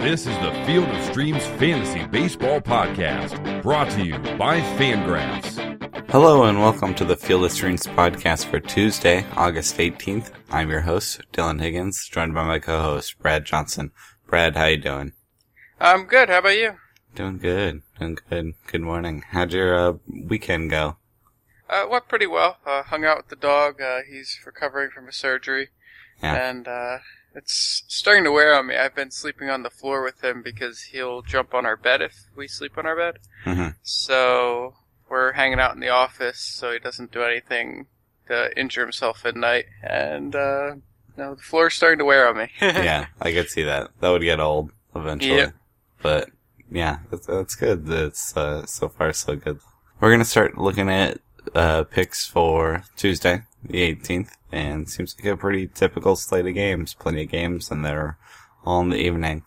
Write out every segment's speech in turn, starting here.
This is the Field of Streams Fantasy Baseball Podcast, brought to you by Fangraphs. Hello and welcome to the Field of Streams podcast for Tuesday, August 18th. I'm your host, Dylan Higgins, joined by my co-host, Brad Johnson. Brad, how you doing? I'm good. How about you? Doing good. Doing good. Good morning. How'd your uh, weekend go? Uh, went pretty well. Uh, hung out with the dog. Uh, he's recovering from a surgery, Yeah. and uh, it's starting to wear on me. I've been sleeping on the floor with him because he'll jump on our bed if we sleep on our bed. hmm So we're hanging out in the office, so he doesn't do anything to injure himself at night. And uh, no, the floor's starting to wear on me. yeah, I could see that. That would get old eventually. Yep. But yeah, that's, that's good. That's uh, so far so good. We're gonna start looking at uh, picks for Tuesday, the 18th, and seems like a pretty typical slate of games. Plenty of games, and they're all in the evening.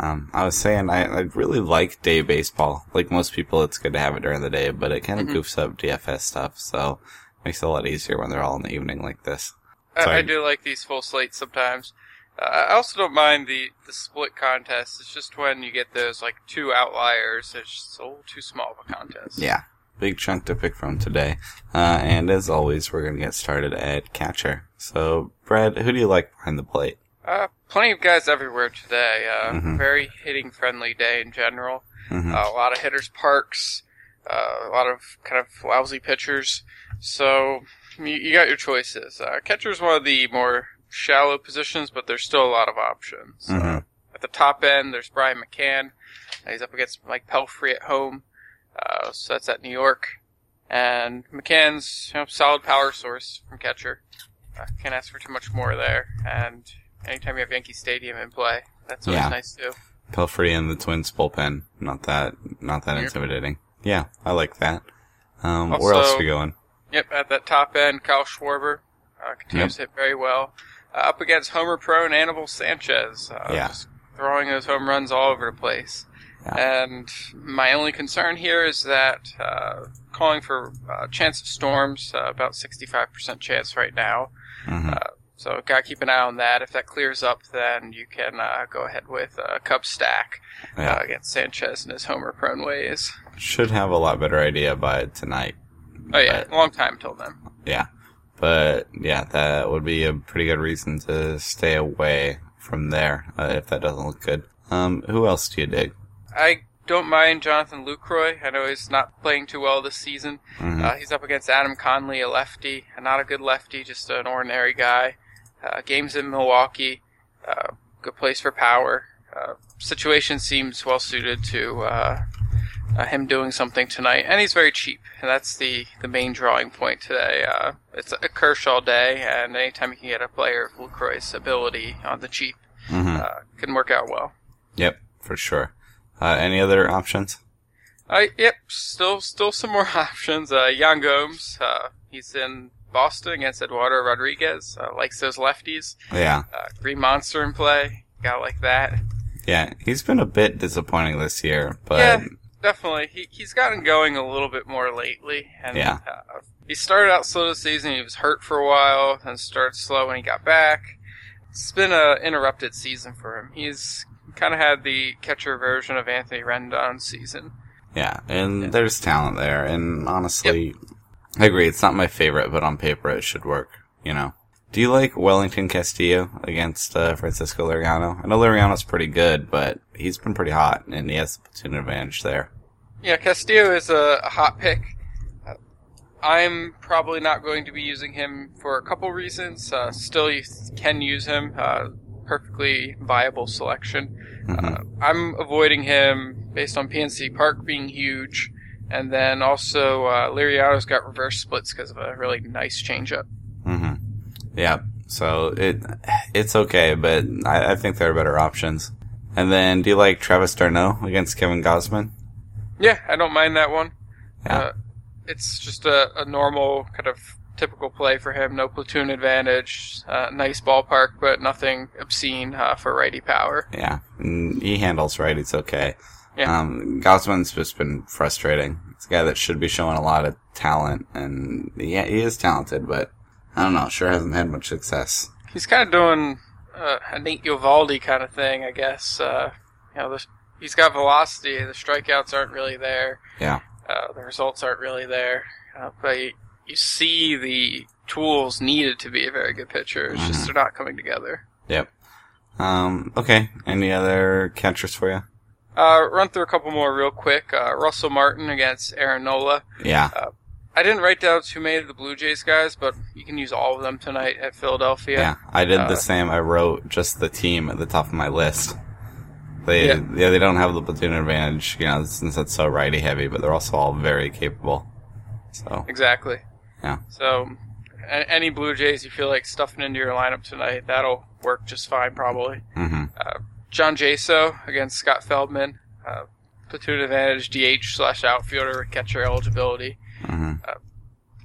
Um, I was saying I, I really like day baseball. Like most people, it's good to have it during the day, but it kind of Mhm. goofs up DFS stuff, so it makes it a lot easier when they're all in the evening like this. I, I do like these full slates sometimes. Uh, I also don't mind the, the split contests. It's just when you get those like two outliers, it's just a little too small of a contest. Yeah, big chunk to pick from today. Uh, and as always, we're gonna get started at catcher. So, Brad, who do you like behind the plate? Uh, plenty of guys everywhere today. Uh, Mhm. Very hitting friendly day in general. hmm Uh, a lot of hitters parks. Uh, a lot of kind of lousy pitchers. So you, you got your choices. Uh, is one of the more shallow positions, but there's still a lot of options. Uh, Mhm. at the top end, there's Brian McCann. He's up against Mike Pelfrey at home. Uh, so that's at New York. And McCann's you know, solid power source from catcher. Uh, can't ask for too much more there. And anytime you have Yankee Stadium in play, that's always Yeah. nice too. Pelfrey and the Twins bullpen. Not that, not that Yep. intimidating. Yeah, I like that. Um, Also- where else are we going? Yep, at that top end, Kyle Schwarber uh, continues to hit very well. Uh, up against homer prone Anibal Sanchez. Uh, Yeah. Just throwing those home runs all over the place. Yeah. And my only concern here is that uh, calling for uh, chance of storms, uh, about 65% chance right now. hmm Uh, so gotta keep an eye on that. If that clears up, then you can uh, go ahead with a Cub stack yeah, uh, against Sanchez and his homer prone ways. should have a lot better idea by tonight. Oh yeah, But- long time till then. Yeah, but yeah, that would be a pretty good reason to stay away from there uh, if that doesn't look good. Um, who else do you dig? I don't mind Jonathan Lucroy. I know he's not playing too well this season. Mhm. Uh, he's up against Adam Conley, a lefty, not a good lefty, just an ordinary guy. Uh, games in Milwaukee, uh, good place for power. Uh, situation seems well suited to uh, uh, him doing something tonight, and he's very cheap. And that's the, the main drawing point today. Uh, it's a Kershaw day, and anytime you can get a player of Lucroy's ability on the cheap, Mhm. uh, can work out well. Yep, for sure. Uh, any other options? Uh, yep, still, still some more options. Uh, Yan Gomes, uh, he's in Boston against Eduardo Rodriguez. Uh, likes those lefties. Yeah, Uh, Green Monster in play. Got like that. yeah. He's been a bit disappointing this year, but Yeah. Definitely. He, he's gotten going a little bit more lately. And, Yeah. Uh, he started out slow this season. He was hurt for a while, and started slow when he got back. It's been a interrupted season for him. He's kind of had the catcher version of Anthony Rendon season. yeah, and there's talent there. And honestly, I agree. It's not my favorite, but on paper it should work. You know. Do you like Wellington Castillo against uh, Francisco Liriano? I know Liriano's pretty good, but he's been pretty hot, and he has the platoon advantage there. Yeah, Castillo is a, a hot pick. Uh, I'm probably not going to be using him for a couple reasons. Uh, still, you can use him. Perfectly viable selection. Mhm. Uh, I'm avoiding him based on PNC Park being huge, and then also uh, Liriano's got reverse splits because of a really nice changeup. hmm Yeah. So it it's okay, but I, I think there are better options. And then, do you like Travis d'Arnaud against Kevin Gausman? Yeah, I don't mind that one. Yeah. Uh, it's just a, a normal kind of typical play for him. No platoon advantage. Uh, nice ballpark, but nothing obscene uh, for righty power. Yeah, and he handles right. It's okay. Yeah. Um, Gausman's just been frustrating. It's a guy that should be showing a lot of talent, and yeah, he is talented, but I don't know. Sure hasn't had much success. He's kind of doing uh, a Nate Eovaldi kind of thing, I guess. Uh, You know, the, he's got velocity. The strikeouts aren't really there. Yeah. Uh, the results aren't really there. Uh, but you, you see the tools needed to be a very good pitcher. It's just they're not coming together. Yep. Um, okay. Any other catchers for you? Uh, run through a couple more real quick. Uh, Russell Martin against Aaron Nola. Yeah. I didn't write down too many of the Blue Jays guys, but you can use all of them tonight at Philadelphia. Yeah, I did Uh, the same. I wrote just the team at the top of my list. They Yeah. yeah. they don't have the platoon advantage, you know, since it's so righty heavy, but they're also all very capable. So Exactly. Yeah. So, any Blue Jays you feel like stuffing into your lineup tonight, that'll work just fine, probably. hmm John Jaso against Scott Feldman. Uh, platoon advantage, DH slash outfielder, catcher eligibility. hmm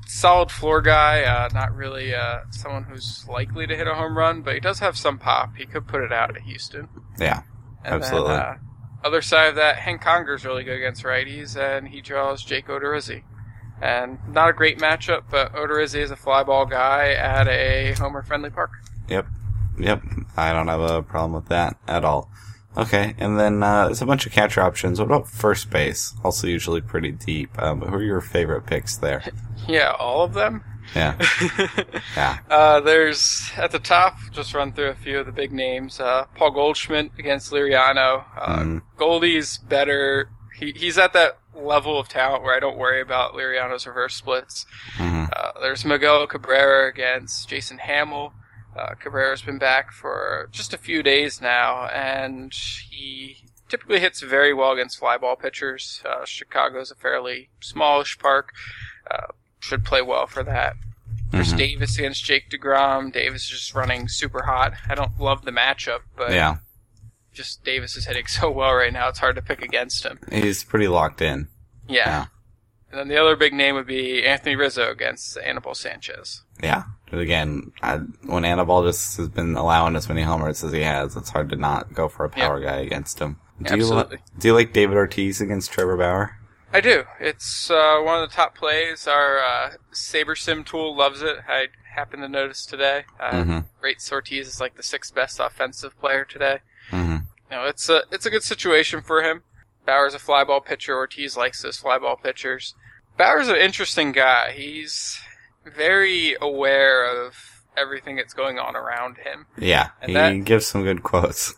Solid floor guy, uh, not really uh, someone who's likely to hit a home run, but he does have some pop. He could put it out at Houston. yeah, And Absolutely. Then, uh, other side of that, Hank Conger's really good against righties, and he draws Jake Odorizzi. And not a great matchup, but Odorizzi is a fly ball guy at a homer-friendly park. yep, yep. I don't have a problem with that at all. Okay, and then uh, there's a bunch of catcher options. What about first base? Also usually pretty deep. Um, who are your favorite picks there? Yeah, all of them. Yeah, yeah, Uh, there's at the top. Just run through a few of the big names. Uh, Paul Goldschmidt against Liriano. Uh, Mhm. Goldie's better. He, he's at that level of talent where I don't worry about Liriano's reverse splits. hmm Uh, there's Miguel Cabrera against Jason Hammel. Uh, Cabrera's been back for just a few days now, and he typically hits very well against flyball pitchers. Uh, Chicago's a fairly smallish park. Uh, should play well for that. There's Mhm. Davis against Jake DeGrom. Davis is just running super hot. I don't love the matchup, but yeah. Just Davis is hitting so well right now, it's hard to pick against him. He's pretty locked in. Yeah. Yeah. And then the other big name would be Anthony Rizzo against Anibal Sanchez. Yeah. But again, I, when Anibal just has been allowing as many homers as he has, it's hard to not go for a power guy against him. Do you, Absolutely. li- do you like David Ortiz against Trevor Bauer? I do. It's uh, one of the top plays. Our uh, SaberSim tool loves it. I happened to notice today. Uh, Mhm. Rates Ortiz is like the sixth best offensive player today. Know, it's a it's a good situation for him. Bauer's a flyball pitcher. Ortiz likes those flyball pitchers. Bauer's an interesting guy. He's very aware of everything that's going on around him. Yeah. And he that- gives some good quotes.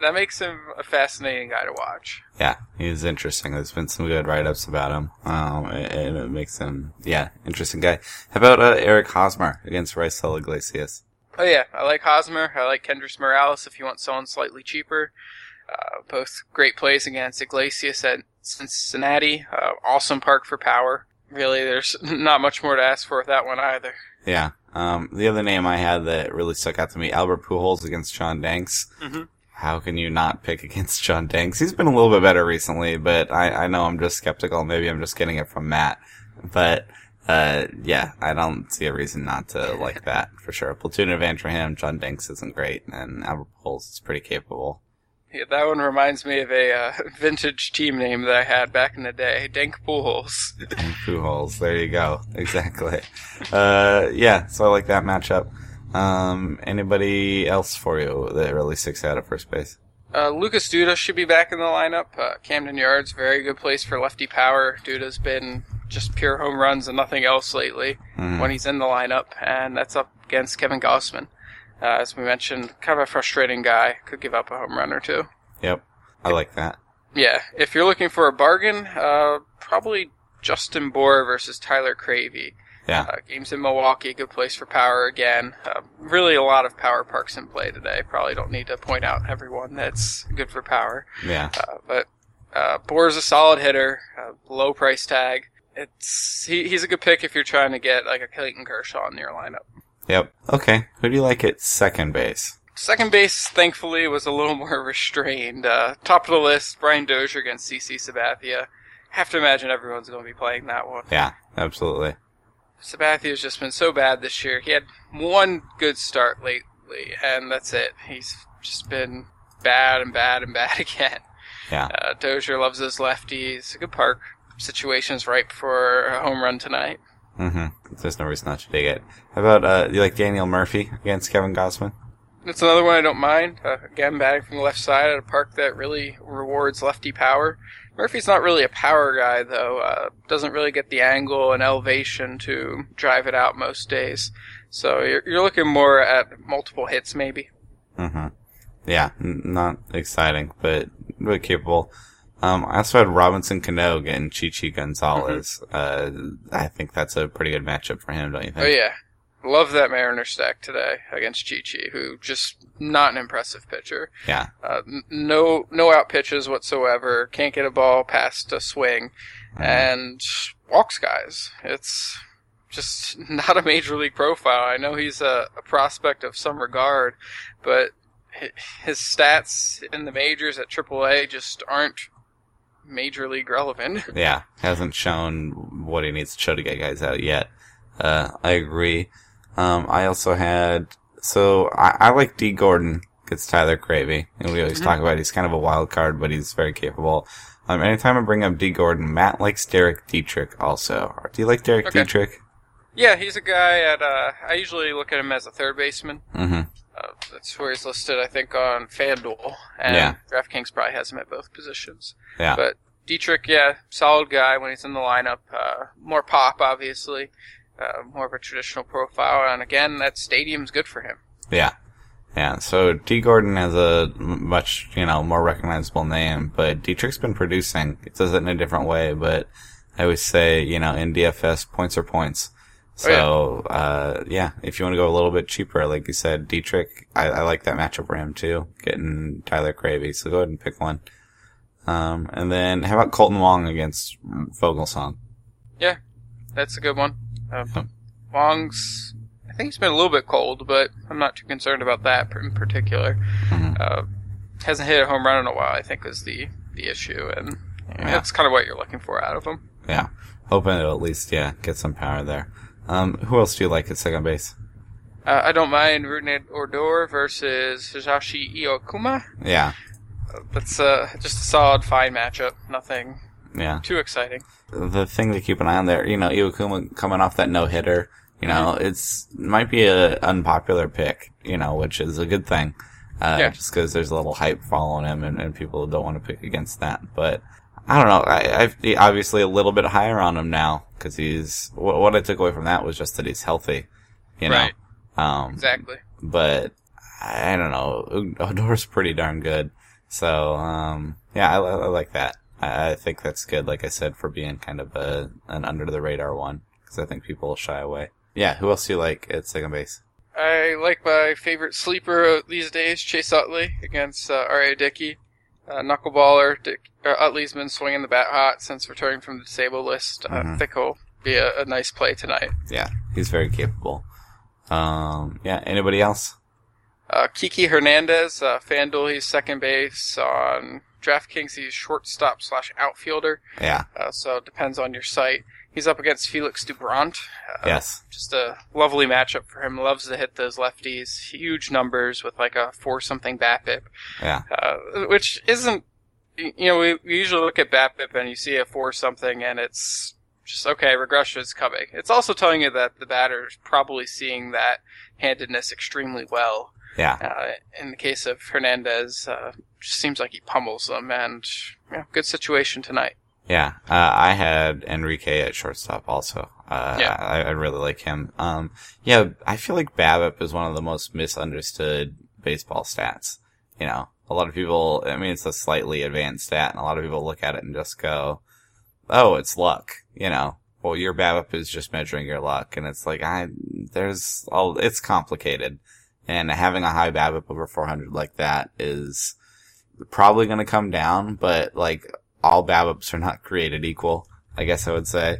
That makes him a fascinating guy to watch. Yeah, he's interesting. There's been some good write-ups about him, um, and it makes him, yeah, interesting guy. How about uh, Eric Hosmer against Raisel Iglesias? Oh yeah, I like Hosmer. I like Kendrys Morales if you want someone slightly cheaper. Uh, both great plays against Iglesias at Cincinnati. Uh, awesome park for power. Really, there's not much more to ask for with that one either. Yeah. Um, the other name I had that really stuck out to me, Albert Pujols against John Danks. Mhm. How can you not pick against John Danks? He's been a little bit better recently, but I, I know I'm just skeptical. Maybe I'm just getting it from Matt. But, uh, yeah, I don't see a reason not to like that for sure. Platoon advantage for him. John Danks isn't great, and Albert Pujols is pretty capable. Yeah, that one reminds me of a uh, vintage team name that I had back in the day, Dank Pujols. Pujols, there you go. Exactly. Uh, yeah, so I like that matchup. Um, anybody else for you that really sticks out at first base? Uh, Lucas Duda should be back in the lineup. Uh, Camden Yards, very good place for lefty power. Duda's been just pure home runs and nothing else lately Mhm. when he's in the lineup, and that's up against Kevin Gausman. Uh, as we mentioned, kind of a frustrating guy. Could give up a home run or two. Yep. I like that. Yeah, if you're looking for a bargain, uh, probably Justin Bour versus Tyler Cravy. Yeah. Uh, games in Milwaukee, good place for power again. Uh, really, a lot of power parks in play today. Probably don't need to point out everyone that's good for power. Yeah. Uh, but uh, Bour's a solid hitter, uh, low price tag. It's he, he's a good pick if you're trying to get like a Clayton Kershaw in your lineup. Yep. Okay. Who do you like at second base? Second base, thankfully, was a little more restrained. Uh, top of the list, Brian Dozier against CC Sabathia. Have to imagine everyone's going to be playing that one. Yeah, absolutely. Sabathia's just been so bad this year. He had one good start lately, and that's it. He's just been bad and bad and bad again. Yeah. Uh, Dozier loves his lefties. A good park. Situation's ripe for a home run tonight. Mm-hmm. There's no reason not to dig it. How about, uh, you like Daniel Murphy against Kevin Gausman? That's another one I don't mind. Uh, again, batting from the left side at a park that really rewards lefty power. Murphy's not really a power guy, though. Uh, doesn't really get the angle and elevation to drive it out most days. So you're, you're looking more at multiple hits, maybe. Mm-hmm. Yeah, n- not exciting, but really capable. Um, I also had Robinson Cano getting Chichi Gonzalez. Uh, I think that's a pretty good matchup for him, don't you think? Oh yeah, love that Mariner stack today against Chichi, who just not an impressive pitcher. Yeah. Uh, no no out pitches whatsoever. Can't get a ball past a swing, and walks guys. It's just not a major league profile. I know he's a, a prospect of some regard, but his stats in the majors at AAA just aren't major league relevant. Yeah, hasn't shown what he needs to show to get guys out yet. Uh, I agree. Um, I also had, so I, I like Dee Gordon gets Tyler Cravy, and we always talk about he's kind of a wild card, but he's very capable. Um, anytime I bring up Dee Gordon, Matt likes Derek Dietrich also. Do you like Derek Okay. Dietrich? Yeah, he's a guy at. Uh, I usually look at him as a third baseman. Mm-hmm. That's where he's listed, I think, on FanDuel, and Yeah. DraftKings probably has him at both positions. Yeah. But Dietrich, yeah, solid guy when he's in the lineup. Uh, more pop, obviously. Uh, more of a traditional profile, and again, that stadium's good for him. Yeah. Yeah, so Dee Gordon has a much, you know, more recognizable name, but Dietrich's been producing. It does it in a different way, but I always say, you know, in DFS, points are points. Oh, yeah. So, uh, yeah, if you want to go a little bit cheaper, like you said, Dietrich, I, I like that matchup for him too, getting Tyler Cravy, so go ahead and pick one. Um, and then how about Kolten Wong against Vogelsong? Yeah, that's a good one. Hmm. Wong's, I think he's been a little bit cold, but I'm not too concerned about that in particular. Mhm. Uh, hasn't hit a home run in a while, I think, is the the issue, and Yeah. that's kind of what you're looking for out of him. Yeah. Hoping to at least, yeah, get some power there. Um, who else do you like at second base? Uh, I don't mind Rougned Odor versus Hisashi Iwakuma. Yeah. That's uh, just a solid, fine matchup. Nothing Yeah. too exciting. the thing to keep an eye on there, you know, Iwakuma coming off that no hitter, you know, it's might be an unpopular pick, you know, which is a good thing. Uh, Yeah. just because there's a little hype following him and, and people don't want to pick against that. But I don't know. I, I've obviously a little bit higher on him now because he's, what, what I took away from that was just that he's healthy, you know? Right. Um, Exactly. but I don't know. Odor's pretty darn good. So, um, yeah, I, I like that. I, I think that's good, like I said, for being kind of a, an under the radar one. Because I think people will shy away. Yeah, who else do you like at second base? I like my favorite sleeper these days, Chase Utley against uh, R.A. Dickey. Uh, knuckleballer. Dick, uh, Utley's been swinging the bat hot since returning from the disabled list. Uh, I Mhm. think he'll be a, a nice play tonight. Yeah, he's very capable. Um, yeah, anybody else? Uh, Kiki Hernandez, uh, FanDuel, he's second base. On DraftKings, he's shortstop slash outfielder. Yeah, Uh, so it depends on your site. He's up against Felix Doubront. Uh, yes. Just a lovely matchup for him. Loves to hit those lefties. Huge numbers with like a four something BABIP, Yeah, uh, which isn't. You know, we, we usually look at BABIP and you see a four something and it's just okay. Regression is coming. It's also telling you that the batter is probably seeing that handedness extremely well. yeah. Uh, in the case of Hernandez, uh, just seems like he pummels them, and yeah, good situation tonight. Yeah, uh, I had Enrique at shortstop also. Uh, Yeah. I, I really like him. Um, yeah, I feel like BABIP is one of the most misunderstood baseball stats. You know, a lot of people, I mean, it's a slightly advanced stat, and a lot of people look at it and just go, oh, it's luck, you know. Well, your BABIP is just measuring your luck, and it's like, I, there's, all, it's complicated. And having a high BABIP over 400 like that is probably going to come down, but like, all BABIPs are not created equal, I guess I would say.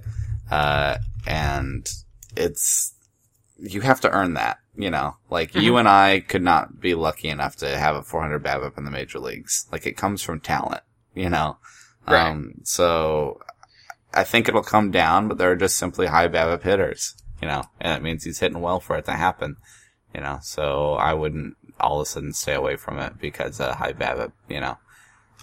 Uh, and it's, you have to earn that, you know, like you and I could not be lucky enough to have a 400 BABIP in the major leagues. Like it comes from talent, you know? Right. Um, so I think it'll come down, but there are just simply high BABIP hitters, you know, and it means he's hitting well for it to happen, you know, so I wouldn't all of a sudden stay away from it because of high BABIP, you know.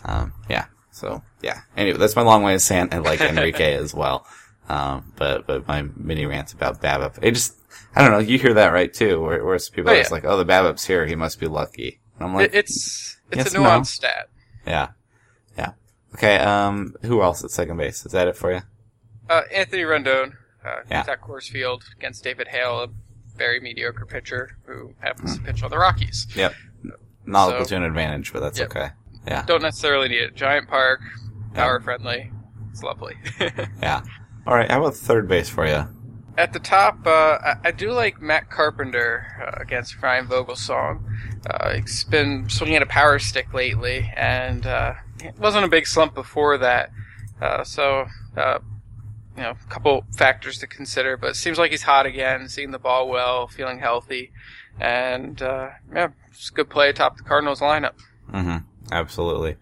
Um, yeah. So yeah. Anyway, that's my long way of saying I like Enrique as well. Um, but but my mini rant about BABIP, it just I don't know. You hear that right too, where, where people Oh, are yeah. just like, "Oh, the BABIP's here. He must be lucky." And I'm like, It, it's it's a nuanced no. stat. "Yeah, yeah." Okay. Um, who else at second base? Is that it for you? Uh, Anthony Rendon, uh, Yeah. at Coors Field against David Hale, a very mediocre pitcher who happens to pitch on the Rockies. Yep. Not So- platoon advantage, but that's Yep. okay. Yeah. Don't necessarily need it. Giant park, power friendly. It's lovely. Yeah. All right. How about third base for you? At the top, uh, I, I do like Matt Carpenter uh, against Ryan Vogelsong. Uh, he's been swinging at a power stick lately, and uh, it wasn't a big slump before that. Uh, so, uh, you know, a couple factors to consider, but it seems like he's hot again, seeing the ball well, feeling healthy, and uh, yeah, it's a good play atop the Cardinals lineup. Mm-hmm. Absolutely.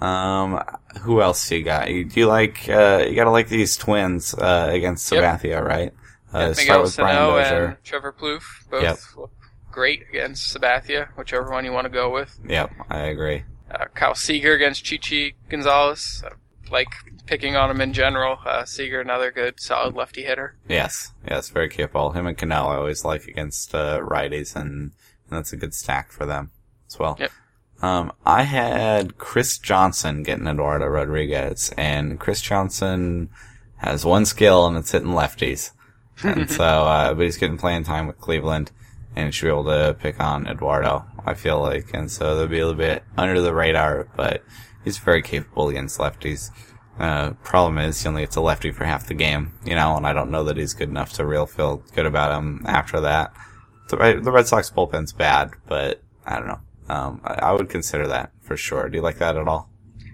Um, who else you got? You, do you like? Uh, you gotta like these twins uh, against Yep. Sabathia, right? Uh, start with Brian Sano Dozier. and Trevor Plouffe both Yep. look great against Sabathia, whichever one you want to go with. Yep, I agree. uh, Kyle Seager against Chichi Gonzalez. Uh, like picking on him in general. Uh, Seager, another good, solid lefty hitter. Yes, yes, very capable. Him and Cano I always like against uh, righties, and, and that's a good stack for them as well. Yep. Um, I had Chris Johnson getting Eduardo Rodriguez, and Chris Johnson has one skill, and it's hitting lefties. and so, uh, but he's getting playing time with Cleveland, and should be able to pick on Eduardo, I feel like. And so they'll be a little bit under the radar, but he's very capable against lefties. Uh, problem is, he only gets a lefty for half the game, you know, and I don't know that he's good enough to real feel good about him after that. The, the Red Sox bullpen's bad, but I don't know. Um, I, I would consider that for sure. Do you like that at all?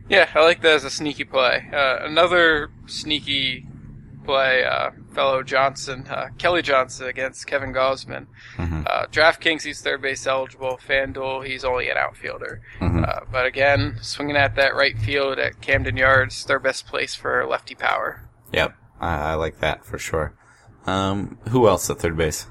Yeah, I like that as a sneaky play. Uh, another sneaky play, uh, fellow Johnson, uh, Kelly Johnson against Kevin Gausman. Mhm. Uh, DraftKings, he's third base eligible. FanDuel, he's only an outfielder. Mhm. Uh, but again, swinging at that right field at Camden Yards, their best place for lefty power. Yep, I, I like that for sure. Um, who else at third base?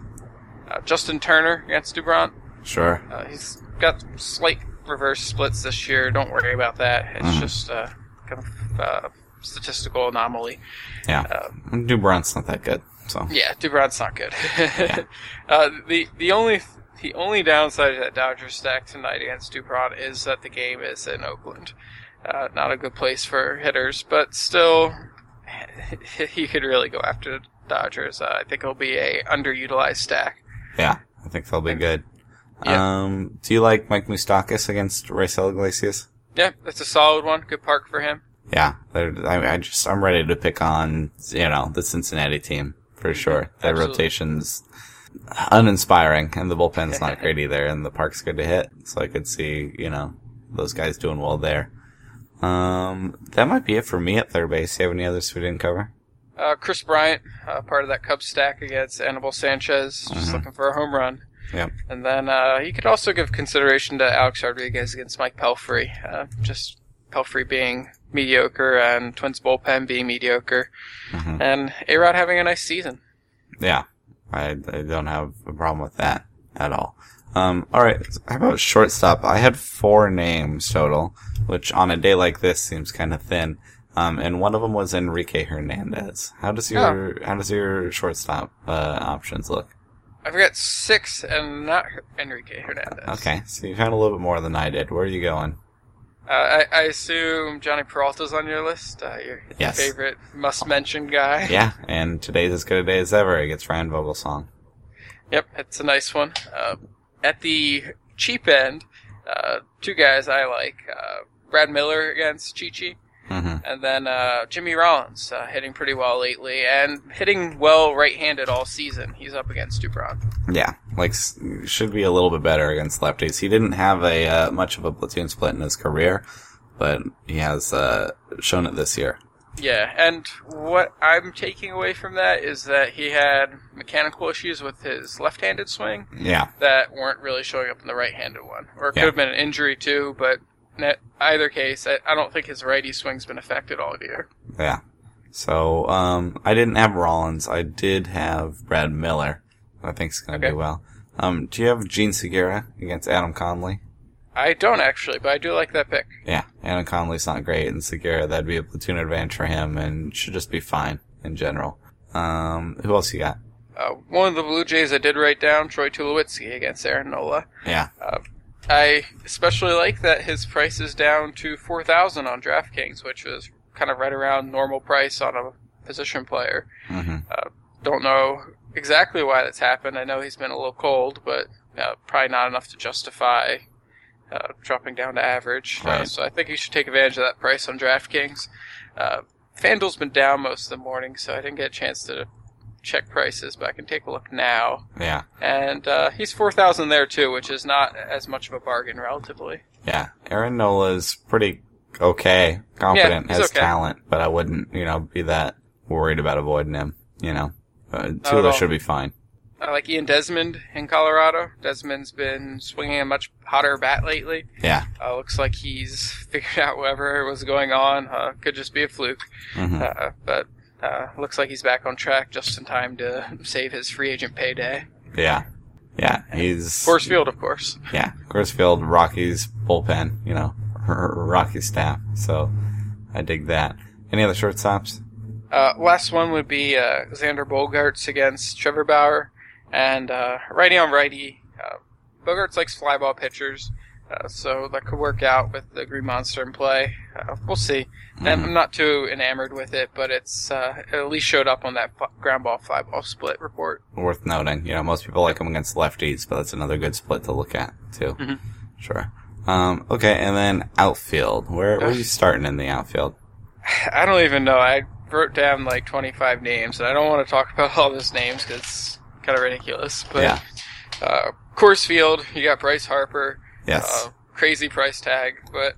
Uh, Justin Turner against Doubront. Sure. Uh, he's got slight reverse splits this year. Don't worry about that. It's Mhm. just a kind of uh, statistical anomaly. Yeah. Uh, Doubront's not that good, so. yeah, Doubront's not good. uh, the the only the only downside of that Dodgers stack tonight against Doubront is that the game is in Oakland. Uh, not a good place for hitters, but still, he could really go after the Dodgers. Uh, I think it'll be a underutilized stack. Yeah, I think they'll be good. Yeah. Um, do you like Mike Moustakas against Raisel Iglesias? Yeah, that's a solid one. Good park for him. Yeah, I, I just I'm ready to pick on you know the Cincinnati team for sure. That Absolutely. rotation's uninspiring, and the bullpen's not great either, and the park's good to hit. So I could see you know those guys doing well there. Um, that might be it for me at third base. Do you have any others we didn't cover? Uh, Kris Bryant, uh, part of that Cubs stack against Anibal Sanchez, just Mhm. looking for a home run. Yep. And then uh, you could also give consideration to Alex Rodriguez against Mike Pelfrey. Uh, just Pelfrey being mediocre and Twins bullpen being mediocre, Mhm. and A Rod having a nice season. Yeah, I, I don't have a problem with that at all. Um, all right, how about shortstop? I had four names total, which on a day like this seems kind of thin. Um, and one of them was Enrique Hernandez. How does your how does your shortstop uh, options look? I've got six and not Enrique Hernandez. Okay, so you found a little bit more than I did. Where are you going? Uh, I, I assume Jhonny Peralta's on your list. Uh, your Yes. favorite must-mention guy. Yeah, and today's as good a day as ever against Ryan Vogelsong. Yep, it's a nice one. Uh, at the cheap end, uh, two guys I like: uh, Brad Miller against Chichi, hmm and then uh, Jimmy Rollins, uh, hitting pretty well lately and hitting well right-handed all season. He's up against Doubront. Yeah, like should be a little bit better against lefties. He didn't have a uh, much of a platoon split in his career, but he has uh, shown it this year. Yeah, and what I'm taking away from that is that he had mechanical issues with his left-handed swing Yeah, that weren't really showing up in the right-handed one, or it could have been an injury too. But in either case, I, I don't think his righty swing's been affected all year. yeah. So um, I didn't have Rollins. I did have Brad Miller. who I think is going to Okay. do well. Um, do you have Jean Segura against Adam Conley? I don't actually, but I do like that pick. Yeah, Adam Conley's not great, and Segura that'd be a platoon advantage for him, and should just be fine in general. Um, who else you got? Uh, one of the Blue Jays I did write down, Troy Tulowitzki against Aaron Nola. Yeah. I especially like that his price is down to 4000 on DraftKings, which is kind of right around normal price on a position player. hmm Uh, don't know exactly why that's happened. I know he's been a little cold, but uh, probably not enough to justify uh, dropping down to average. Uh, Right. so I think you should take advantage of that price on DraftKings. Uh, FanDuel's been down most of the morning, so I didn't get a chance to check prices, but I can take a look now. Yeah. And uh, he's 4000 there too, which is not as much of a bargain relatively. Yeah. Aaron Nola's pretty okay, confident, he's has okay. talent, but I wouldn't, you know, be that worried about avoiding him, you know. Uh, Tulo should be fine. I like Ian Desmond in Colorado. Desmond's been swinging a much hotter bat lately. Yeah. Uh, looks like he's figured out whatever was going on. Uh, could just be a fluke. hmm Uh, but uh, looks like he's back on track just in time to save his free agent payday. Yeah. Yeah. He's. Coors Field, of course. Yeah. Coors Field, Rockies bullpen, you know, Rocky staff. So I dig that. Any other shortstops? Uh, last one would be uh, Xander Bogaerts against Trevor Bauer. And uh, righty on righty. Uh, Bogaerts likes flyball pitchers. Uh, so that could work out with the Green Monster in play. Uh, we'll see. And I'm not too enamored with it, but it's uh, it at least showed up on that f- ground ball fly ball split report. Worth noting. You know, most people like him against lefties, but that's another good split to look at, too. Mhm. Sure. Um, okay, and then outfield. Where, where are you starting in the outfield? I don't even know. I wrote down like 25 names, and I don't want to talk about all those names because it's kind of ridiculous. But yeah. uh, Coors Field, you got Bryce Harper. Yes. Uh, crazy price tag, but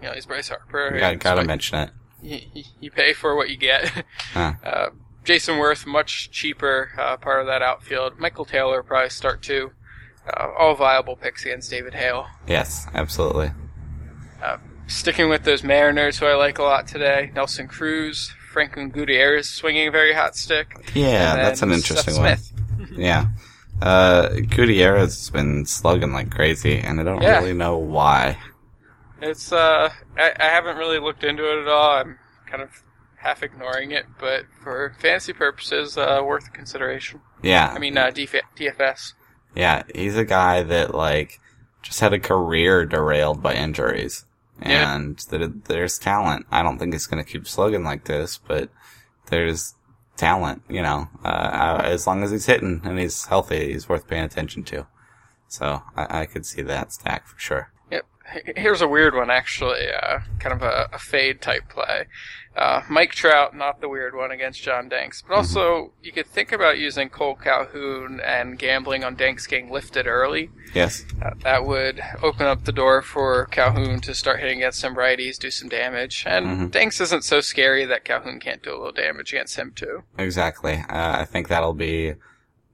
you know he's Bryce Harper. You gotta, mention it. you, you- pay for what you get. Huh. Uh, Jayson Werth, much cheaper, uh, part of that outfield. Michael Taylor probably start too. Uh, all viable picks against David Hale. Yes, absolutely. Sticking with those Mariners, who I like a lot today. Nelson Cruz, Franklin Gutierrez swinging a very hot stick. Yeah, that's an Seth interesting one. Smith. Yeah. Uh, Gutierrez has been slugging like crazy, and I don't Yeah. really know why. It's uh, I, I haven't really looked into it at all. I'm kind of half ignoring it, but for fantasy purposes, uh, worth consideration. Yeah. I mean, uh, DF- DFS. Yeah, he's a guy that like just had a career derailed by injuries, Yeah. and there, there's talent. I don't think he's going to keep slugging like this, but there's talent. You know, uh, as long as he's hitting and he's healthy, he's worth paying attention to. So I, I could see that stack for sure. Here's a weird one, actually. Uh, kind of a, a fade type play. Uh, Mike Trout, not the weird one against John Danks, but also you could think about using Cole Calhoun and gambling on Danks getting lifted early. Yes. Uh, that would open up the door for Calhoun to start hitting against some righties, do some damage. And Mhm. Danks isn't so scary that Calhoun can't do a little damage against him too. Exactly. Uh, I think that'll be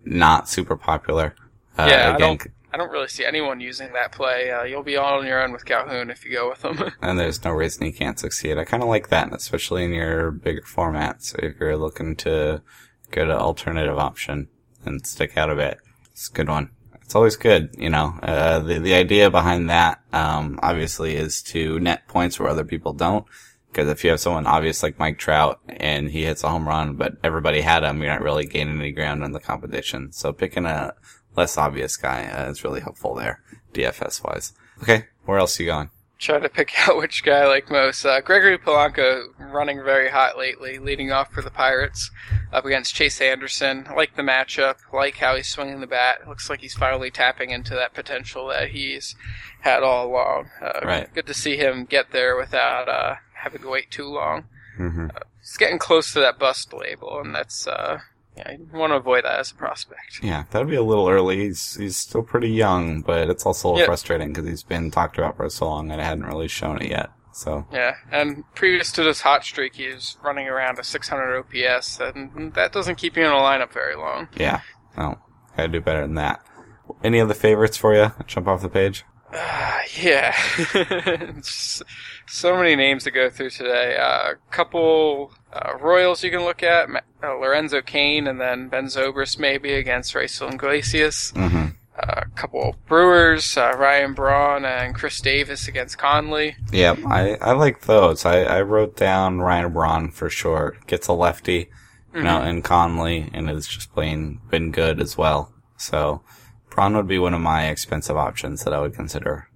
not super popular. Uh, yeah, I again, don't. I don't really see anyone using that play. Uh, you'll be all on your own with Calhoun if you go with him. and there's no reason he can't succeed. I kind of like that, especially in your bigger formats. If you're looking to get an alternative option and stick out a bit, it's a good one. It's always good, you know. Uh, the the idea behind that, um, obviously, is to net points where other people don't. Because if you have someone obvious like Mike Trout and he hits a home run, but everybody had him, you're not really gaining any ground in the competition. So picking a less obvious guy uh, is really helpful there, DFS wise. Okay, where else are you going? Try to pick out which guy I like most. Uh, Gregory Polanco running very hot lately, leading off for the Pirates up against Chase Anderson. I like the matchup. Like how he's swinging the bat. Looks like he's finally tapping into that potential that he's had all along. Uh, Right. Good to see him get there without uh, having to wait too long. Mm-hmm. He's getting close to that bust label, and that's uh, yeah, you want to avoid that as a prospect. Yeah, that'd be a little early. He's he's still pretty young, but it's also a little Yeah. frustrating because he's been talked about for so long and I hadn't really shown it yet. So Yeah, and previous to this hot streak, he was running around a 600 OPS, and that doesn't keep you in a lineup very long. yeah, no, gotta do better than that. Any other favorites for you? Jump off the page. Uh, yeah, so many names to go through today. A uh, couple uh, Royals you can look at: Ma- uh, Lorenzo Cain, and then Ben Zobrist maybe against Raisel Iglesias. Mm-hmm. A couple Brewers: uh, Ryan Braun and Khris Davis against Conley. Yep, I I like those. I I wrote down Ryan Braun for sure. Gets a lefty, You know, and Conley, and has just plain been good as well. So, Braun would be one of my expensive options that I would consider.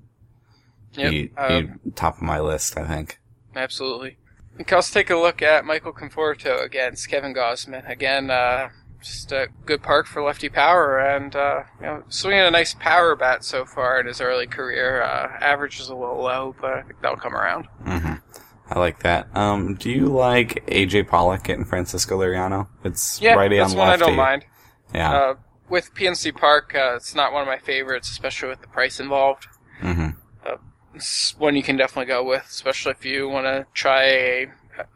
Yep. He, uh, top of my list, I think. Absolutely. Okay, let's take a look at Michael Conforto against Kevin Gausman. Again, uh, just a good park for lefty power, and uh, you know, swinging a nice power bat so far in his early career. Uh, average is a little low, but I think that'll come around. Mm-hmm. I like that. Um, do you like AJ Pollock getting Francisco Liriano? It's Yeah, righty that's on one lefty. I don't mind. Yeah. Uh, with PNC Park, uh, it's not one of my favorites, especially with the price involved. hmm It's one you can definitely go with, especially if you want to try a,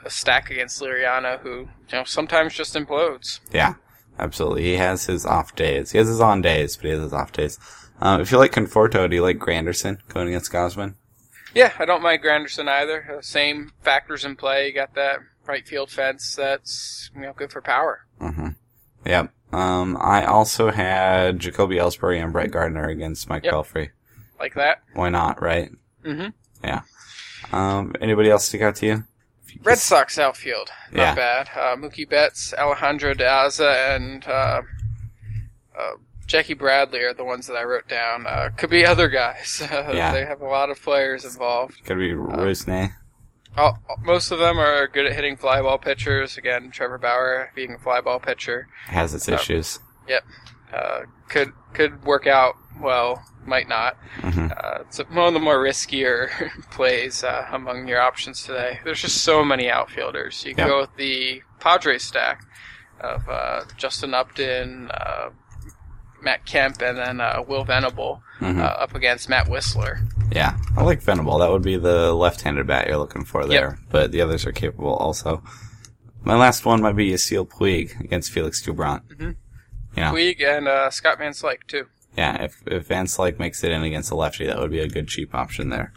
a stack against Liriano, who you know sometimes just implodes. Yeah, absolutely. He has his off days. He has his on days, but he has his off days. Um, if you like Conforto, do you like Granderson going against Gausman? Yeah, I don't mind Granderson either. Uh, same factors in play. You got that right field fence that's you know good for power. Mm-hmm. Yep. Um, I also had Jacoby Ellsbury and Brett Gardner against Mike Yep. Pelfrey. Like that. Why not, right? Mm-hmm. Yeah. Um, anybody else stick out to you? Red Sox outfield, not Yeah. bad. Uh, Mookie Betts, Alejandro De Aza, and uh, uh, Jackie Bradley are the ones that I wrote down. Uh, could be other guys. Yeah. they have a lot of players involved. Could be Rusney. All, most of them are good at hitting fly ball pitchers. Again, Trevor Bauer being a fly ball pitcher. Has its Uh, issues. Yep, uh, could could work out well, might not. hmm Uh, it's one of the more riskier plays uh, among your options today. There's just so many outfielders. You can Yeah. go with the Padres stack of uh, Justin Upton, uh, Matt Kemp, and then uh, Will Venable hmm uh, up against Matt Wisler. Yeah, I like Venable. That would be the left-handed bat you're looking for there, but the others are capable also. My last one might be Yasiel Puig against Felix Doubront. Mhm. Yeah, Puig and uh, Scott Van Slyke too. yeah. If if Van Slyke makes it in against a lefty, that would be a good cheap option there.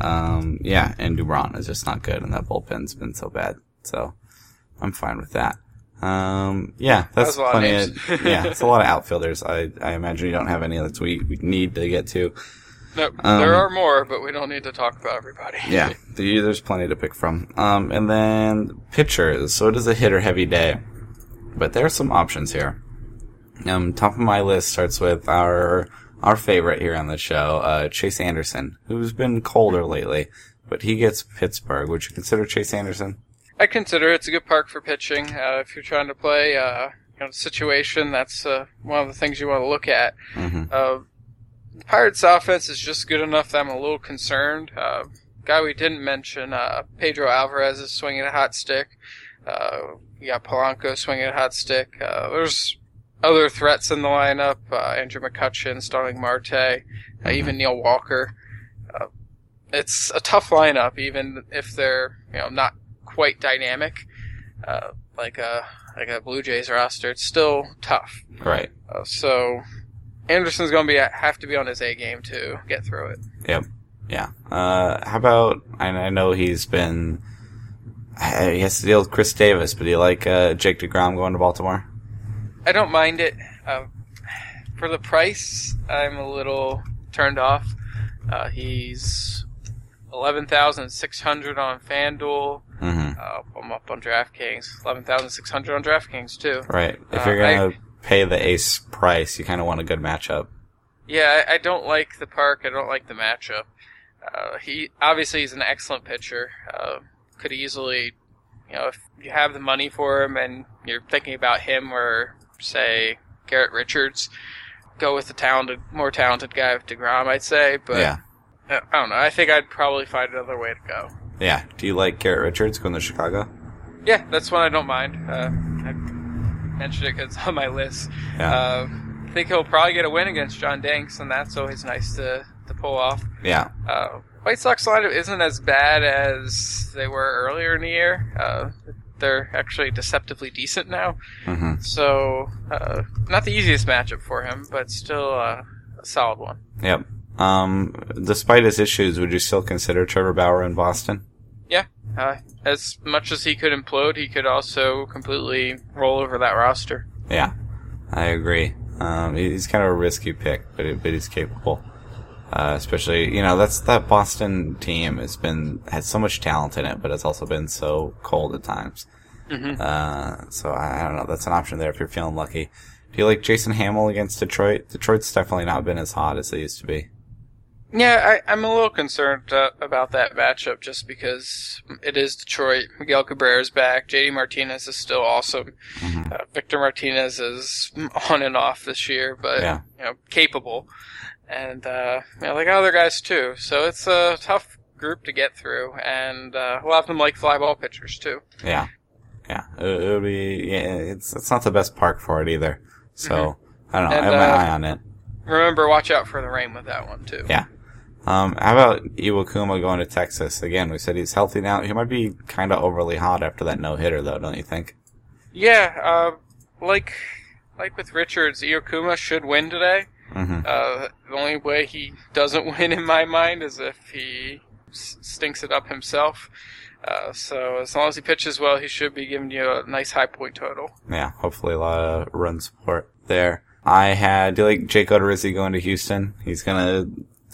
Um, yeah, and Doubront is just not good, and that bullpen's been so bad. So I'm fine with that. Um, yeah, that's That was a lot of plenty. names. Of, yeah, it's a lot of outfielders. I I imagine you don't have any that we we need to get to. No, Um, there are more, but we don't need to talk about everybody. Yeah, the, there's plenty to pick from. Um, and then pitchers. So it is a hitter heavy day, but there are some options here. Um, top of my list starts with our our favorite here on the show, uh, Chase Anderson, who's been colder lately, but he gets Pittsburgh. Would you consider Chase Anderson? I consider it's a good park for pitching. Uh, if you're trying to play uh, you know, situation, that's uh, one of the things you want to look at. hmm Uh, the Pirates' offense is just good enough that I'm a little concerned. Uh, guy we didn't mention, uh, Pedro Alvarez is swinging a hot stick. Uh, you got Polanco swinging a hot stick. Uh, there's other threats in the lineup: uh, Andrew McCutchen, Starling Marte, uh, even Neil Walker. Uh, it's a tough lineup, even if they're you know not quite dynamic, uh, like a like a Blue Jays roster. It's still tough. Right. Uh, so Anderson's going to be have to be on his A game to get through it. Yep. Yeah. Uh, how about? I, I know he's been. He has to deal with Chris Davis, but do you like uh, Jake Degrom going to Baltimore? I don't mind it. Uh, for the price, I'm a little turned off. Uh, he's eleven thousand six hundred on FanDuel. Mm-hmm. Uh, I'm up on DraftKings. Eleven thousand six hundred on DraftKings too. Right. If Uh, you're gonna pay the ace price, you kind of want a good matchup. Yeah, I, I don't like the park. I don't like the matchup. Uh, he obviously he's an excellent pitcher. Uh, could easily, you know, if you have the money for him and you're thinking about him or say Garrett Richards, go with the talented, more talented guy with Degrom. I'd say, but yeah. I don't know. I think I'd probably find another way to go. Yeah. Do you like Garrett Richards going to Chicago? Yeah, that's one I don't mind. Uh, mentioned it because it's on my list. Yeah. Uh, I think he'll probably get a win against John Danks, and that's always nice to, to pull off. yeah. Uh, White Sox lineup isn't as bad as they were earlier in the year. Uh, they're actually deceptively decent now. hmm So, uh, not the easiest matchup for him, but still uh, a solid one. Yep. Um, despite his issues, would you still consider Trevor Bauer in Boston? Uh, as much as he could implode, he could also completely roll over that roster. Yeah. I agree. Um, he's kind of a risky pick, but it, but he's capable. Uh, especially, you know, that's that Boston team has been had so much talent in it, but it's also been so cold at times. Mhm. Uh, so I, I don't know. That's an option there if you're feeling lucky. Do you like Jason Hammel against Detroit? Detroit's definitely not been as hot as they used to be. Yeah, I, I'm a little concerned uh, about that matchup just because it is Detroit. Miguel Cabrera's back. JD Martinez is still awesome. Mhm. Uh, Victor Martinez is on and off this year, but Yeah. you know capable, and uh, you know, they got other guys too. So it's a tough group to get through, and uh, a lot of them like fly ball pitchers too. Yeah, yeah. It, it would be. Yeah, it's it's not the best park for it either. So I don't know. And, I have my uh, eye on it. Remember, watch out for the rain with that one too. Yeah. Um, how about Iwakuma going to Texas again? We said he's healthy now. He might be kind of overly hot after that no hitter, though, don't you think? Yeah, uh, like like with Richards, Iwakuma should win today. hmm Uh, the only way he doesn't win in my mind is if he s- stinks it up himself. Uh, so as long as he pitches well, he should be giving you a nice high point total. Yeah, hopefully a lot of run support there. I had do you like Jake Odorizzi going to Houston. He's gonna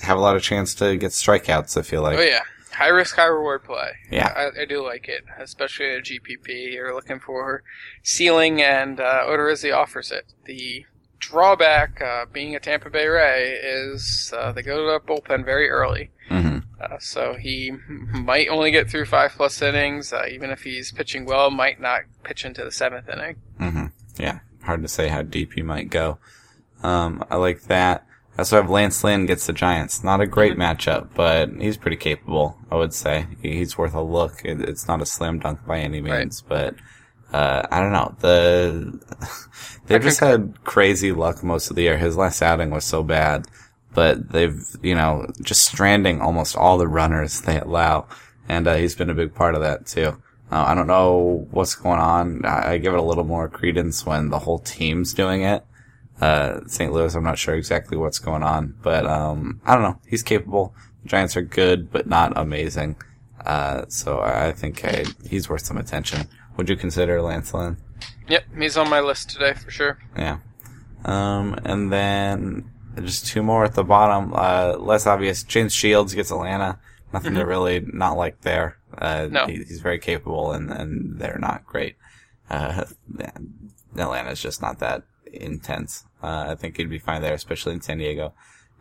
have a lot of chance to get strikeouts. I feel like. oh yeah, high risk, high reward play. Yeah. I, I do like it, especially at GPP. You're looking for ceiling, and uh, Odorizzi offers it. The drawback, uh, being a Tampa Bay Ray, is uh, they go to the bullpen very early. hmm Uh, so he might only get through five plus innings. Uh, even if he's pitching well, might not pitch into the seventh inning. hmm Yeah, hard to say how deep he might go. Um, I like that. I also have Lance Lynn gets the Giants. Not a great matchup, but he's pretty capable. I would say he's worth a look. It's not a slam dunk by any Right. means, but uh, I don't know. The they've just had crazy luck most of the year. His last outing was so bad, but they've you know just stranding almost all the runners they allow, and uh, he's been a big part of that too. Uh, I don't know what's going on. I, I give it a little more credence when the whole team's doing it. Uh, St. Louis, I'm not sure exactly what's going on, but um, I don't know. He's capable. The Giants are good, but not amazing. Uh, so I think he's worth some attention. Would you consider Lance Lynn? Yep, he's on my list today for sure. Yeah. Um, and then just two more at the bottom. Uh, less obvious. James Shields gets Atlanta. Nothing to really not like there. Uh, No. he, he's very capable and, and they're not great. Uh, Atlanta's just not that intense. Uh, I think he'd be fine there, especially in San Diego.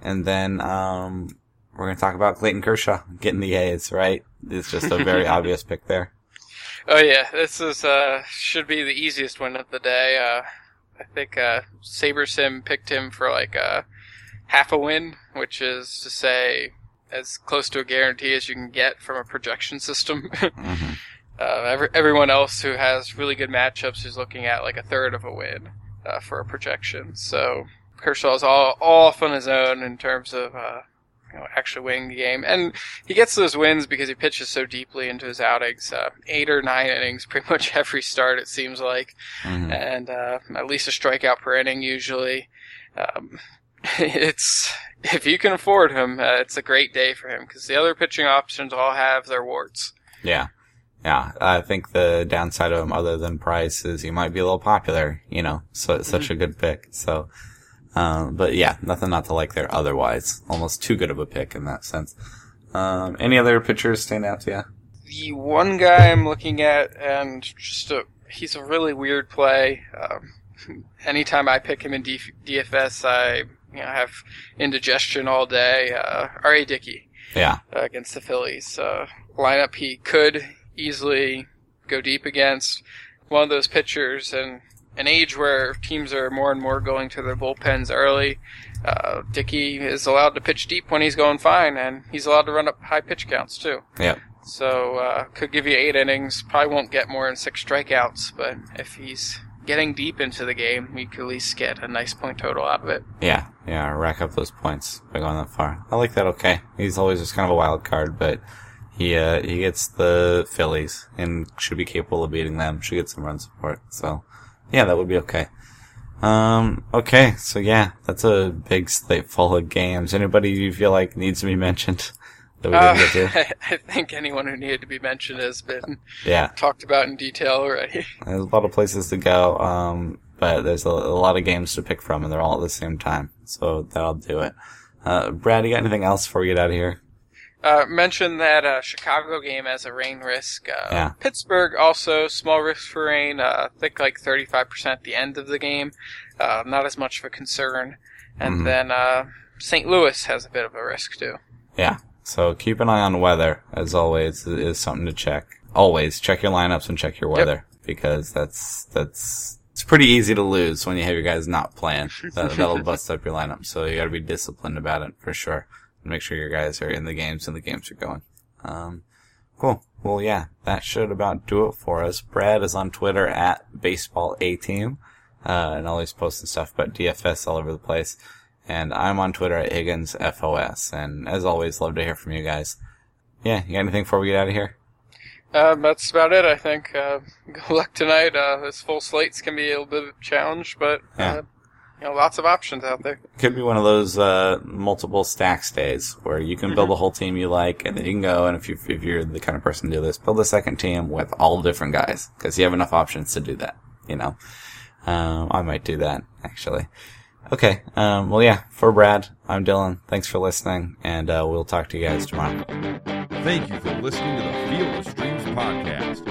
And then, um, we're going to talk about Clayton Kershaw getting the A's, right? It's just a very obvious pick there. Oh yeah, this is uh should be the easiest one of the day. Uh, I think uh, SaberSim picked him for like a half a win, which is to say as close to a guarantee as you can get from a projection system. hmm uh, every, everyone else who has really good matchups is looking at like a third of a win uh, for a projection. So Kershaw's all, all off on his own in terms of uh, you know, actually winning the game, and he gets those wins because he pitches so deeply into his outings. Uh, eight or nine innings, pretty much every start it seems like, hmm and uh, at least a strikeout per inning usually. Um, it's if you can afford him, uh, it's a great day for him because the other pitching options all have their warts. Yeah. Yeah. I think the downside of him, other than price, is he might be a little popular, you know, so it's such a good pick. So, um, but yeah, nothing not to like there otherwise. Almost too good of a pick in that sense. Um, any other pitchers stand out to you? the one guy I'm looking at, and just a, he's a really weird play. Um, anytime I pick him in D- DFS, I you know have indigestion all day. Uh, R.A. Dickey Yeah. uh, against the Phillies uh, lineup, he could easily go deep against one of those pitchers, and an age where teams are more and more going to their bullpens early. Uh, Dickey is allowed to pitch deep when he's going fine, and he's allowed to run up high pitch counts too. Yeah. So uh, could give you eight innings. Probably won't get more than six strikeouts, but if he's getting deep into the game, we could at least get a nice point total out of it. Yeah. Yeah. Rack up those points by going that far. I like that. Okay. He's always just kind of a wild card, but he, uh, he gets the Phillies and should be capable of beating them. Should get some run support. So yeah, that would be okay. Um, okay. So yeah, that's a big slate full of games. Anybody you feel like needs to be mentioned that we Uh, didn't get to? I think anyone who needed to be mentioned has been Yeah. talked about in detail already. There's a lot of places to go, um, but there's a, a lot of games to pick from, and they're all at the same time. So that'll do it. Uh, Brad, you got anything else before we get out of here? Uh, mentioned that uh, Chicago game as a rain risk. Uh, Yeah. Pittsburgh also small risk for rain. Uh, I think like 35% at the end of the game. Uh, not as much of a concern. And Mhm. then uh, St. Louis has a bit of a risk too. Yeah. So keep an eye on weather, as always, It is something to check. Always check your lineups and check your weather because that's that's it's pretty easy to lose when you have your guys not playing. That, that'll bust up your lineup. So you got to be disciplined about it for sure. Make sure your guys are in the games and the games are going. Um, cool. Well, yeah, that should about do it for us. Brad is on Twitter at baseball a team, uh, and always posting stuff about DFS all over the place. And I'm on Twitter at Higgins FOS. And as always, love to hear from you guys. Yeah, you got anything before we get out of here? Uh, that's about it, I think. Uh, good luck tonight. Uh, this full slates can be a little bit of a challenge, but Yeah. You know, lots of options out there. Could be one of those uh, multiple stacks days where you can build a whole team you like, and then you can go and if you if you're the kind of person to do this, build a second team with all different guys because you have enough options to do that. You know, um, I might do that actually. Okay, um, well, yeah. For Brad, I'm Dylan. Thanks for listening, and uh, we'll talk to you guys tomorrow. Thank you for listening to the Field of Streams podcast.